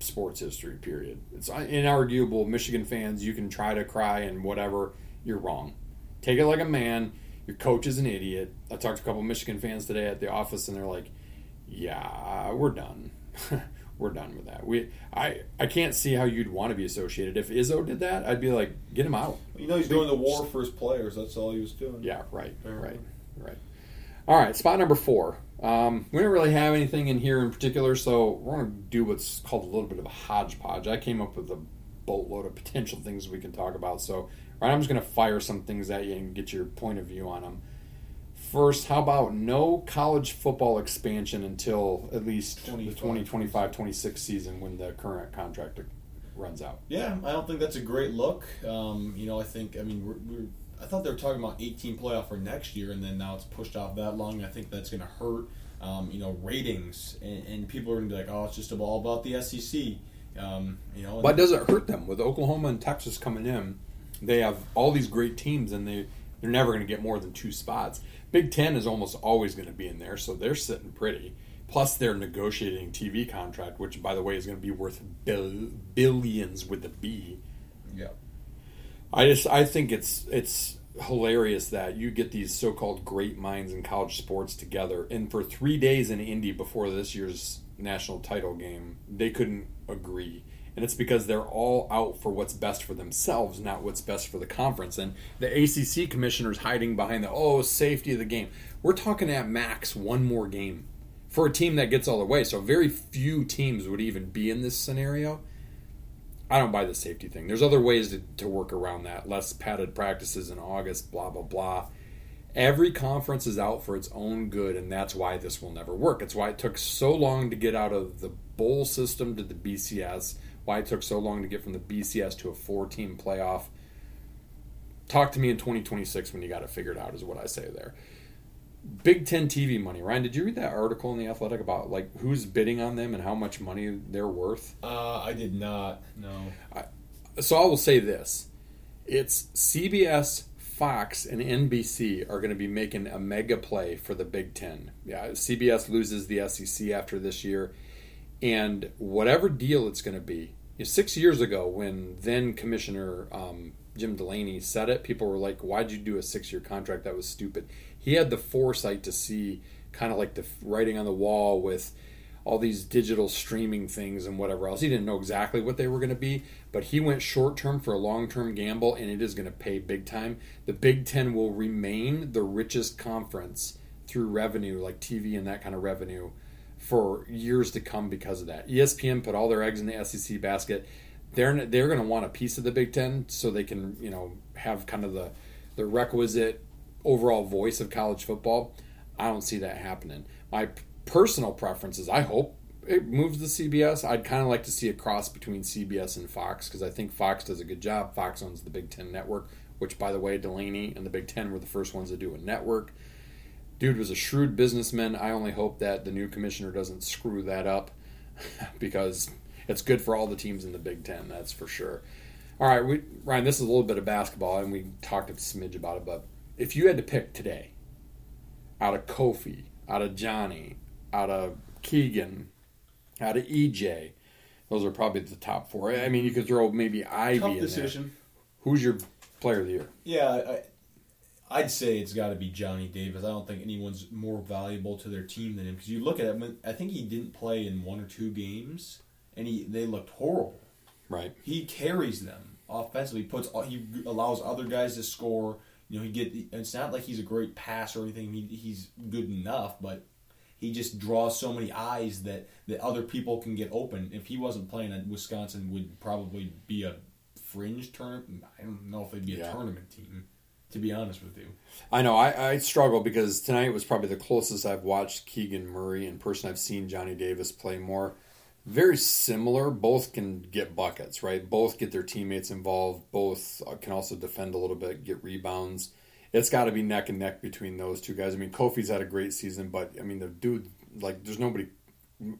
sports history. Period. It's inarguable. Michigan fans, you can try to cry and whatever. You're wrong. Take it like a man. Your coach is an idiot. I talked to a couple of Michigan fans today at the office, and they're like, "Yeah, we're done. we're done with that. We, I, I can't see how you'd want to be associated. If Izzo did that, I'd be like, get him out. You know, he's doing the war for his players. That's all he was doing. Yeah, right, right, right. All right, spot number four. Um, we don't really have anything in here in particular, so we're going to do what's called a little bit of a hodgepodge. I came up with a boatload of potential things we can talk about. So, right, I'm just going to fire some things at you and get your point of view on them. First, how about no college football expansion until at least the 2025 26 season when the current contract runs out? Yeah, I don't think that's a great look. Um, you know, I think I mean we're, we're I thought they were talking about 18 playoff for next year, and then now it's pushed off that long. I think that's going to hurt, um, you know, ratings, and, and people are going to be like, oh, it's just all about the SEC. Um, you know, But does it hurt them with Oklahoma and Texas coming in? They have all these great teams, and they they're never going to get more than two spots. Big Ten is almost always going to be in there, so they're sitting pretty. Plus, they're negotiating TV contract, which, by the way, is going to be worth bill, billions with the B. yeah. I just I think it's it's hilarious that you get these so-called great minds in college sports together, and for three days in Indy before this year's national title game, they couldn't agree, and it's because they're all out for what's best for themselves, not what's best for the conference. And the ACC commissioners hiding behind the oh safety of the game. We're talking at max one more game for a team that gets all the way. So very few teams would even be in this scenario. I don't buy the safety thing. There's other ways to, to work around that. Less padded practices in August, blah, blah, blah. Every conference is out for its own good, and that's why this will never work. It's why it took so long to get out of the bowl system to the BCS, why it took so long to get from the BCS to a four team playoff. Talk to me in 2026 when you got it figured out, is what I say there. Big Ten TV money. Ryan, did you read that article in the Athletic about like who's bidding on them and how much money they're worth? Uh, I did not. No. so I will say this: it's CBS, Fox, and NBC are going to be making a mega play for the Big Ten. Yeah, CBS loses the SEC after this year, and whatever deal it's going to be. You know, six years ago, when then Commissioner um, Jim Delaney said it, people were like, "Why'd you do a six-year contract? That was stupid." He had the foresight to see kind of like the writing on the wall with all these digital streaming things and whatever else. He didn't know exactly what they were going to be, but he went short term for a long term gamble, and it is going to pay big time. The Big Ten will remain the richest conference through revenue, like TV and that kind of revenue, for years to come because of that. ESPN put all their eggs in the SEC basket. They're they're going to want a piece of the Big Ten so they can you know have kind of the the requisite overall voice of college football. I don't see that happening. My personal preference is I hope it moves to CBS. I'd kind of like to see a cross between CBS and Fox because I think Fox does a good job. Fox owns the Big Ten network, which, by the way, Delaney and the Big Ten were the first ones to do a network. Dude was a shrewd businessman. I only hope that the new commissioner doesn't screw that up because it's good for all the teams in the Big Ten, that's for sure. All right, we, Ryan, this is a little bit of basketball, and we talked a smidge about it, but if you had to pick today out of Kofi, out of Johnny, out of Keegan, out of EJ, those are probably the top four. I mean, you could throw maybe Ivey Tough in decision. there. Who's your player of the year? Yeah, I, I'd say it's got to be Johnny Davis. I don't think anyone's more valuable to their team than him because you look at him. I think he didn't play in one or two games, and he they looked horrible. Right. He carries them offensively. Puts he allows other guys to score. You know, he get. It's not like he's a great passer or anything. He, he's good enough, but he just draws so many eyes that that other people can get open. If he wasn't playing, at Wisconsin would probably be a fringe tournament. I don't know if they'd be a Yeah. tournament team. To be honest with you. I know I, I struggle because tonight was probably the closest I've watched Keegan Murray in person. I've seen Johnny Davis play more. Very similar. Both can get buckets, right? Both get their teammates involved. Both uh, can also defend a little bit, get rebounds. It's got to be neck and neck between those two guys. I mean, Kofi's had a great season, but I mean, the dude, like, there's nobody.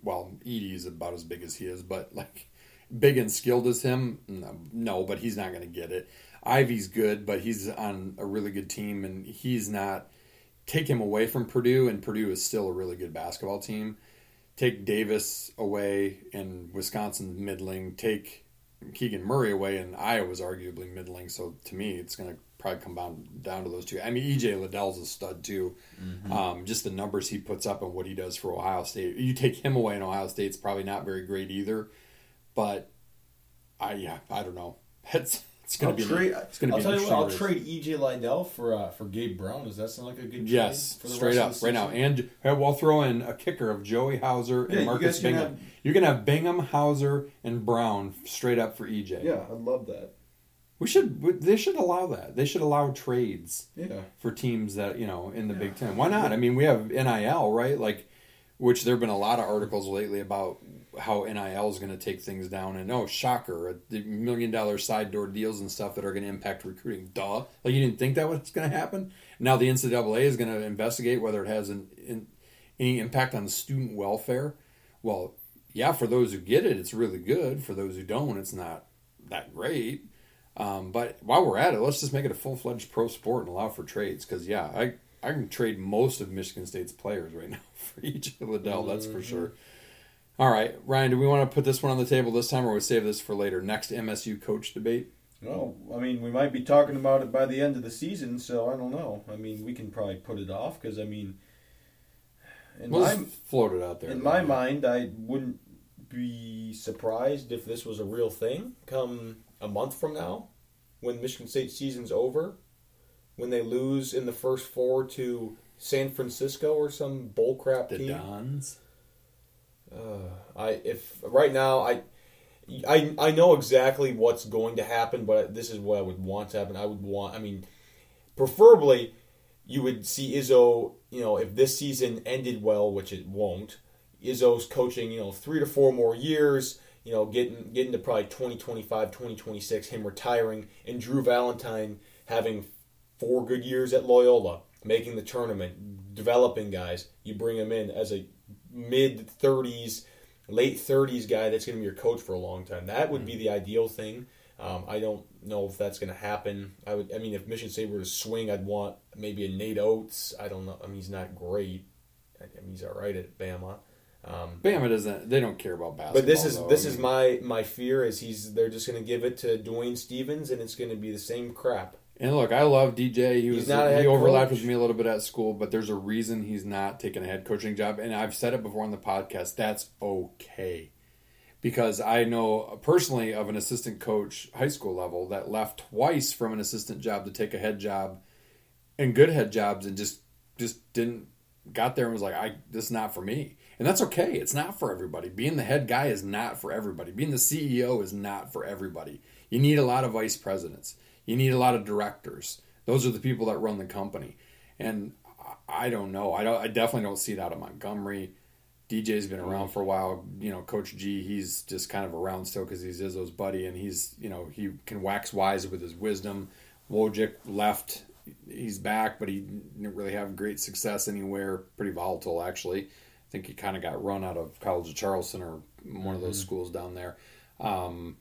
Well, Edey is about as big as he is, but like, big and skilled as him, no, no but he's not going to get it. Ivey's good, but he's on a really good team, and he's not. Take him away from Purdue, and Purdue is still a really good basketball team. Take Davis away, and Wisconsin's middling. Take Keegan Murray away, and Iowa's arguably middling. So to me, it's going to probably come down down to those two. I mean, EJ Liddell's a stud too. Um, just the numbers he puts up and what he does for Ohio State. You take him away, and Ohio State's probably not very great either. But I yeah, I don't know. It's it's going I'll to be trade. it's to I'll be tell you what. I'll trade EJ Liddell for uh, for Gabe Brown. Does that sound like a good trade? Yes, for the straight up, right now, and uh, we'll throw in a kicker of Joey Hauser and Yeah, you Marcus can Bingham. have- You can have Bingham, Hauser, and Brown straight up for EJ. yeah, I'd love that. we should. They should allow that. They should allow trades Yeah, for teams that you know in the Big Ten. Why not? I mean, we have NIL, right? Like, which there have been a lot of articles lately about how NIL is going to take things down, and oh, shocker, the million dollar side door deals and stuff that are going to impact recruiting. Duh, like you didn't think that was going to happen. Now the NCAA is going to investigate whether it has an, in, any impact on student welfare. Well, yeah, for those who get it, it's really good. For those who don't, it's not that great. Um, but while we're at it, let's just make it a full fledged pro sport and allow for trades. Because yeah, I I can trade most of Michigan State's players right now for each of Liddell. That's for sure. All right, Ryan, do we want to put this one on the table this time, or we save this for later? Next MSU coach debate. Well, I mean, we might be talking about it by the end of the season, so I don't know. I mean, we can probably put it off because I mean, in We'll my just float it out there. in my mind, I wouldn't be surprised if this was a real thing come a month from now, when Michigan State season's over, when they lose in the first four to San Francisco or some bullcrap the team. Dons. Uh, I if right now I, I I know exactly what's going to happen, but this is what I would want to happen. I would want. I mean, preferably, you would see Izzo. You know, if this season ended well, which it won't, Izzo's coaching. You know, three to four more years. You know, getting getting to probably 2025, 2026, him retiring, and Drew Valentine having four good years at Loyola, making the tournament, developing guys. You bring him in as a mid 30s, late 30s guy that's going to be your coach for a long time. That would be the ideal thing. Um, I don't know if that's going to happen. I would. I mean, if Michigan State were to swing, I'd want maybe a Nate Oats. I don't know. I mean, he's not great. I mean, he's all right at Bama. Um, Bama doesn't. They don't care about basketball. but this is though. this I is my my fear is he's they're just going to give it to Dwayne Stephens and it's going to be the same crap. And look, I love DJ. He was he overlapped coach. with me a little bit at school, but there's a reason he's not taking a head coaching job. And I've said it before on the podcast. That's okay, because I know personally of an assistant coach, high school level, that left twice from an assistant job to take a head job, and good head jobs, and just just didn't got there and was like, I this is not for me. And that's okay. It's not for everybody. Being the head guy is not for everybody. Being the CEO is not for everybody. You need a lot of vice presidents. You need a lot of directors. Those are the people that run the company. And I- don't know. I don't. I definitely don't see that at Montgomery. DJ's been around for a while. You know, Coach G, he's just kind of around still because he's Izzo's buddy, and he's you know he can wax wise with his wisdom. Wojcik left. He's back, but he didn't really have great success anywhere. Pretty volatile, actually. I think he kind of got run out of College of Charleston or one of those schools down there. Um,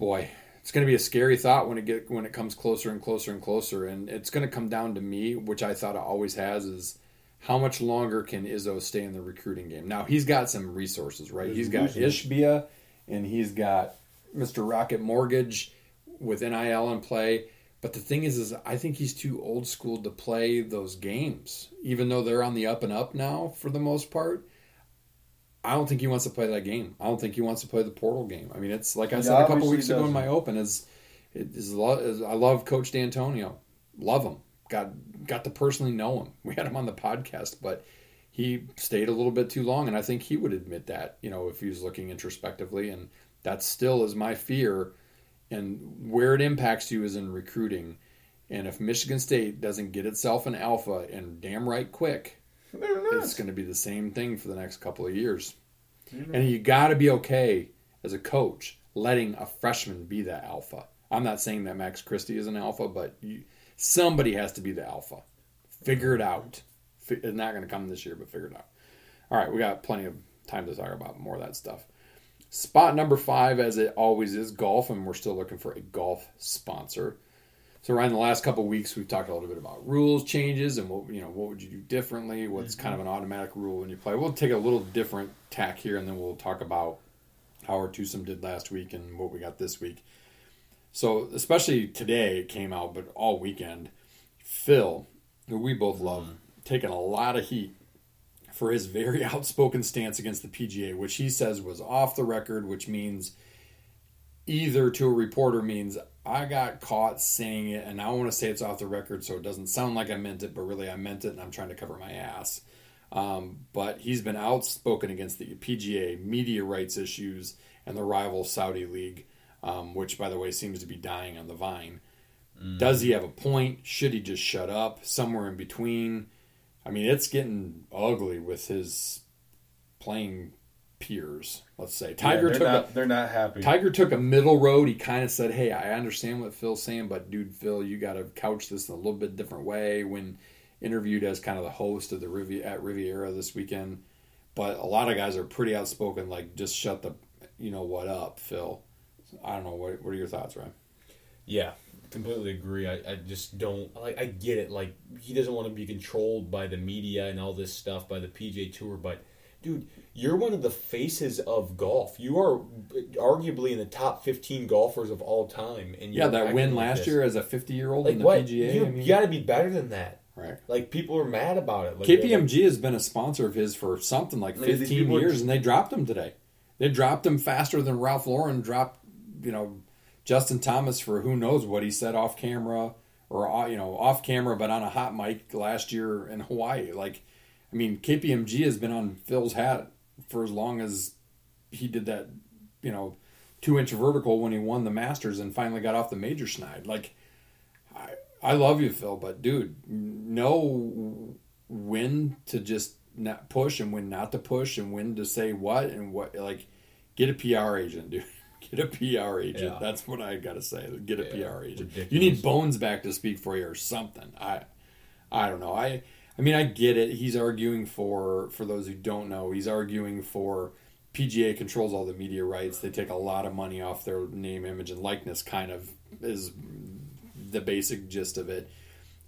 boy, it's going to be a scary thought when it get when it comes closer and closer and closer, and it's going to come down to me, which I thought it always has, is how much longer can Izzo stay in the recruiting game? Now he's got some resources, right? He's got Ishbia, and he's got Mr. Rocket Mortgage with NIL in play. But the thing is, is I think he's too old school to play those games, even though they're on the up and up now for the most part. I don't think he wants to play that game. I don't think he wants to play the portal game. I mean, it's like I He said a couple weeks ago in my open is, it is, lo- is I love Coach D'Antonio, love him. Got got to personally know him. We had him on the podcast, but he stayed a little bit too long, and I think he would admit that. You know, if he was looking introspectively, and that still is my fear. And where it impacts you is in recruiting. And if Michigan State doesn't get itself an alpha and damn right quick. It's going to be the same thing for the next couple of years. Mm-hmm. And you got to be okay as a coach letting a freshman be that alpha. I'm not saying that Max Christie is an alpha, but you, somebody has to be the alpha. Figure it out. It's not going to come this year, but figure it out. All right, we got plenty of time to talk about more of that stuff. Spot number five, as it always is, golf, and we're still looking for a golf sponsor. So, Ryan, the last couple of weeks, we've talked a little bit about rules changes and what you know, what would you do differently? What's mm-hmm. kind of an automatic rule when you play? We'll take a little different tack here, and then we'll talk about how our twosome did last week and what we got this week. So, especially today, it came out, but all weekend, Phil, who we both mm-hmm. love, taking a lot of heat for his very outspoken stance against the PGA, which he says was off the record, which means either to a reporter means I got caught saying it and I want to say it's off the record so it doesn't sound like I meant it, but really I meant it and I'm trying to cover my ass. Um, but he's been outspoken against the PGA, media rights issues, and the rival Saudi League, um, which, by the way, seems to be dying on the vine. Does he have a point? Should he just shut up? Somewhere in between. I mean, it's getting ugly with his playing peers. Let's say Yeah, Tiger they're took not, a, they're not happy. Tiger took a middle road. He kind of said, "Hey, I understand what Phil's saying, but dude, Phil, you got to couch this in a little bit different way." When interviewed as kind of the host of the Rivi- at Riviera this weekend, but a lot of guys are pretty outspoken. Like, just shut the, you know what up, Phil. I don't know. What What are your thoughts, Ryan? Yeah, completely agree. I, I just don't like. I get it. Like he doesn't want to be controlled by the media and all this stuff by the PGA Tour, but dude, you're one of the faces of golf. You are arguably in the top 15 golfers of all time. And Yeah, that win like last this. year as a 50 year old Like in the what? PGA. You, I mean, got to be better than that. right. Like people are mad about it. Like, KPMG has been a sponsor of his for something like I mean, these 15 people years, just- and they dropped him today. They dropped him faster than Ralph Lauren dropped, you know, Justin Thomas for who knows what he said off camera or you know off camera, but on a hot mic last year in Hawaii. Like, I mean, KPMG has been on Phil's hat for as long as he did that, you know, two inch vertical when he won the Masters and finally got off the major snide. Like, I I love you, Phil, but dude, know when to just not push and when not to push and when to say what and what like get a PR agent, dude. Get a PR agent. Yeah. That's what I gotta say. Get a Yeah, PR agent. ridiculous. You need Bones back to speak for you or something. I I don't know. I I mean I get it. He's arguing for for those who don't know, he's arguing for PGA controls all the media rights. They take a lot of money off their name, image, and likeness. Kind of is the basic gist of it.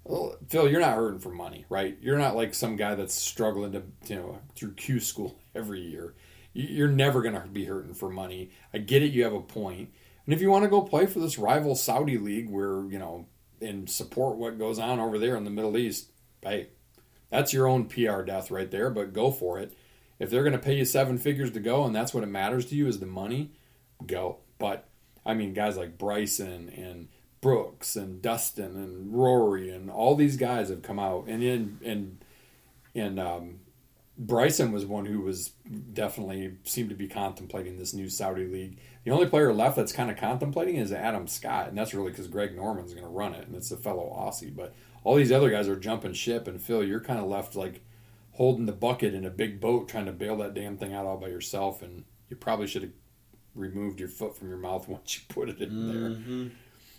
Well, Phil, you're not hurting for money, right? You're not like some guy that's struggling to, you know, through Q school every year. You- You're never going to be hurting for money. I get it. You have a point. And if you want to go play for this rival Saudi league where, you know, and support what goes on over there in the Middle East, hey, that's your own PR death right there, but go for it. If they're going to pay you seven figures to go and that's what it matters to you is the money, go. But I mean, guys like Bryson and Brooks and Dustin and Rory and all these guys have come out and in and and um, Bryson was one who was definitely seemed to be contemplating this new Saudi league. The only player left that's kind of contemplating is Adam Scott, and that's really because Greg Norman's going to run it, and it's a fellow Aussie. But all these other guys are jumping ship, and Phil, you're kind of left like holding the bucket in a big boat, trying to bail that damn thing out all by yourself, and you probably should have removed your foot from your mouth once you put it in there.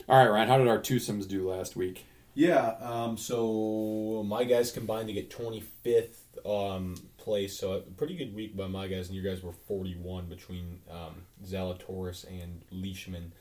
All right, Ryan, how did our twosomes do last week? Yeah, um, so my guys combined to get 25th um, place, so a pretty good week by my guys, and your guys were 41 between um, Zalatoris and Leishman.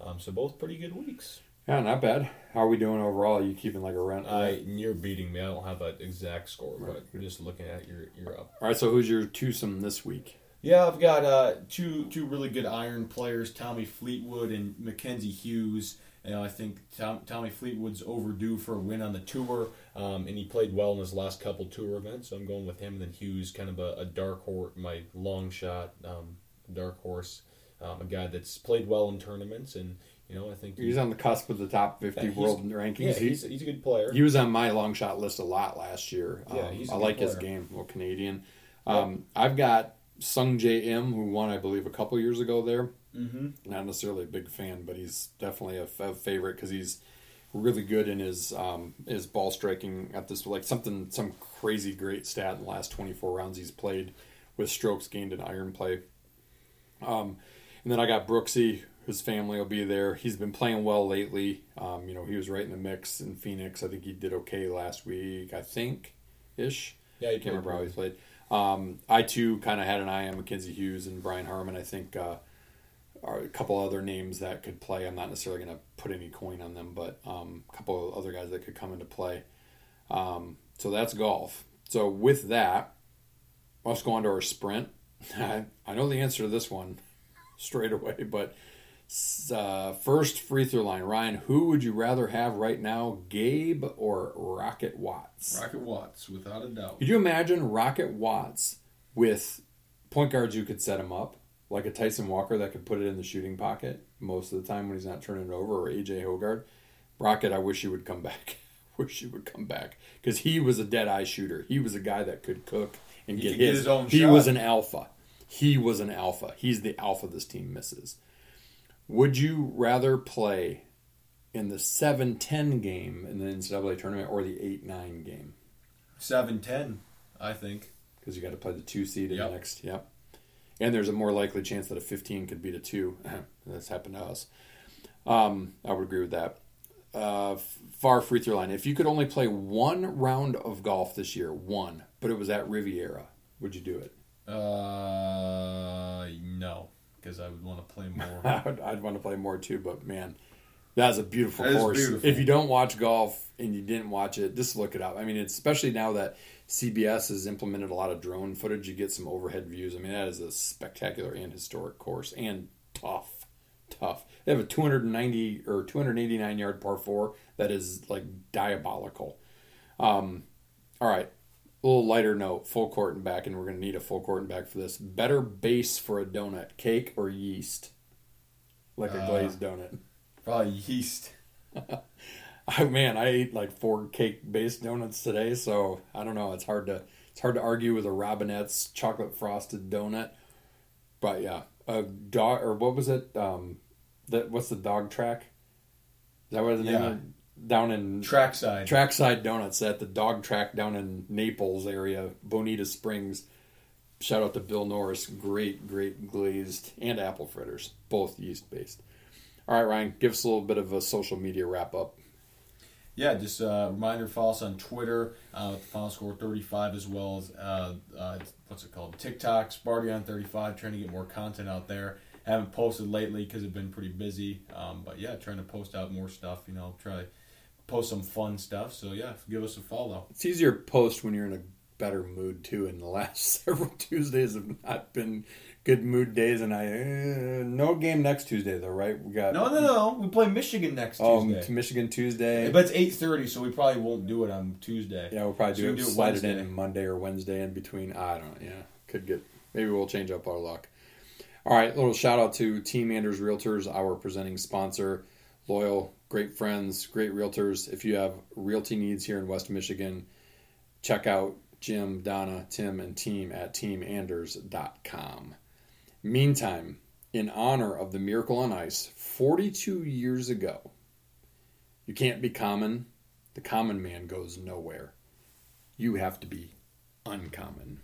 Um, so both pretty good weeks. Yeah, not bad. How are we doing overall? Are you keeping like a rent? I you're beating me. I don't have an exact score, but just looking at your you're up. All right, so who's your twosome this week? Yeah, I've got uh, two two really good iron players, Tommy Fleetwood and Mackenzie Hughes. And I think Tom, Tommy Fleetwood's overdue for a win on the tour, um, and he played well in his last couple tour events. So I'm going with him. And then Hughes, kind of a, a dark horse, my long shot, um, dark horse, um, a guy that's played well in tournaments, and you know I think He's on the cusp of the top 50 Yeah, world rankings. yeah, he's, he's a good player. He was on my long shot list a lot last year. Yeah, Um, he's I like his player. game, well Canadian. Um, I've got Sungjae Im, who won, I believe, a couple years ago there. mm-hmm. Not necessarily a big fan, but he's definitely a, f- favorite because he's really good in his um, his ball striking at this like something some crazy great stat in the last 24 rounds he's played with strokes gained in iron play. Um, and then I got Brooksy, his family will be there. He's been playing well lately. Um, you know, he was right in the mix in Phoenix. I think he did okay last week. I think ish. Yeah, he I can't remember how he played. Um, I too kind of had an eye on Mackenzie Hughes and Brian Harman. I think uh, are a couple other names that could play. I'm not necessarily going to put any coin on them, but um, a couple of other guys that could come into play. Um, so that's golf. So with that, let's go on to our sprint. I, I know the answer to this one straight away, but uh, first free throw line, Ryan. Who would you rather have right now, Gabe or Rocket Watts? Rocket Watts, without a doubt. Could you imagine Rocket Watts with point guards who could set him up, like a Tyson Walker that could put it in the shooting pocket most of the time when he's not turning it over, or AJ Hoggard? Rocket, I wish he would come back. wish he would come back because he was a dead eye shooter. He was a guy that could cook and He get could get his. his own he shot. was an alpha. He was an alpha. He's the alpha this team misses. Would you rather play in the 7-10 game in the NCAA tournament or the 8-9 game? Seven ten, I think. because you got to play the two seed in Yep. the next. Yep. and there's a more likely chance that a 15 could beat a two. That's happened to us. Um, I would agree with that. Uh, far free throw line. If you could only play one round of golf this year, one, but it was at Riviera, would you do it? Uh, no, because I would want to play more. I'd, I'd want to play more too, but man, that's a beautiful That is course. beautiful. If you don't watch golf and you didn't watch it, just look it up. I mean, it's, especially now that CBS has implemented a lot of drone footage, you get some overhead views. I mean, that is a spectacular and historic course and tough, tough. They have a 290 or 289 yard par four that is like diabolical. Um, all right, a little lighter note, full court and back, and we're going to need a full court and back for this. Better base for a donut, cake or yeast? Like a Uh, glazed donut. Probably yeast. I man, I ate like four cake based donuts today, so I don't know. It's hard to it's hard to argue with a Robinette's chocolate frosted donut. But yeah, a dog or what was it? Um, that what's the dog track? Is that what the name Yeah. of- down in Trackside. Trackside Donuts at the dog track down in Naples area, Bonita Springs. Shout out to Bill Norris. Great, great glazed and apple fritters, both yeast based. All right, Ryan, give us a little bit of a social media wrap up. Yeah, just a reminder, follow us on Twitter uh, final score 35 as well as, uh, uh, what's it called? TikTok, Sparty on 35, trying to get more content out there. Haven't posted lately because I've been pretty busy. Um, but yeah, trying to post out more stuff, you know, try to post some fun stuff. So yeah, give us a follow. It's easier to post when you're in a better mood too. And the last several Tuesdays have not been good mood days, and I uh, no game next Tuesday though, right? We got No, no, no. We play Michigan next Oh, Tuesday. to Michigan Tuesday. but it's 8.30, so we probably won't do it on Tuesday. Yeah, we'll probably So do it, do it slide it in Monday or Wednesday in between. I don't know. Yeah, could get maybe we'll change up our luck. All right, little shout out to Team Anders Realtors, our presenting sponsor. Loyal, great friends, great realtors. If you have realty needs here in West Michigan, check out Jim, Donna, Tim, and team at teamanders.com. Meantime, in honor of the Miracle on Ice, 42 years ago, you can't be common. The common man goes nowhere. You have to be uncommon.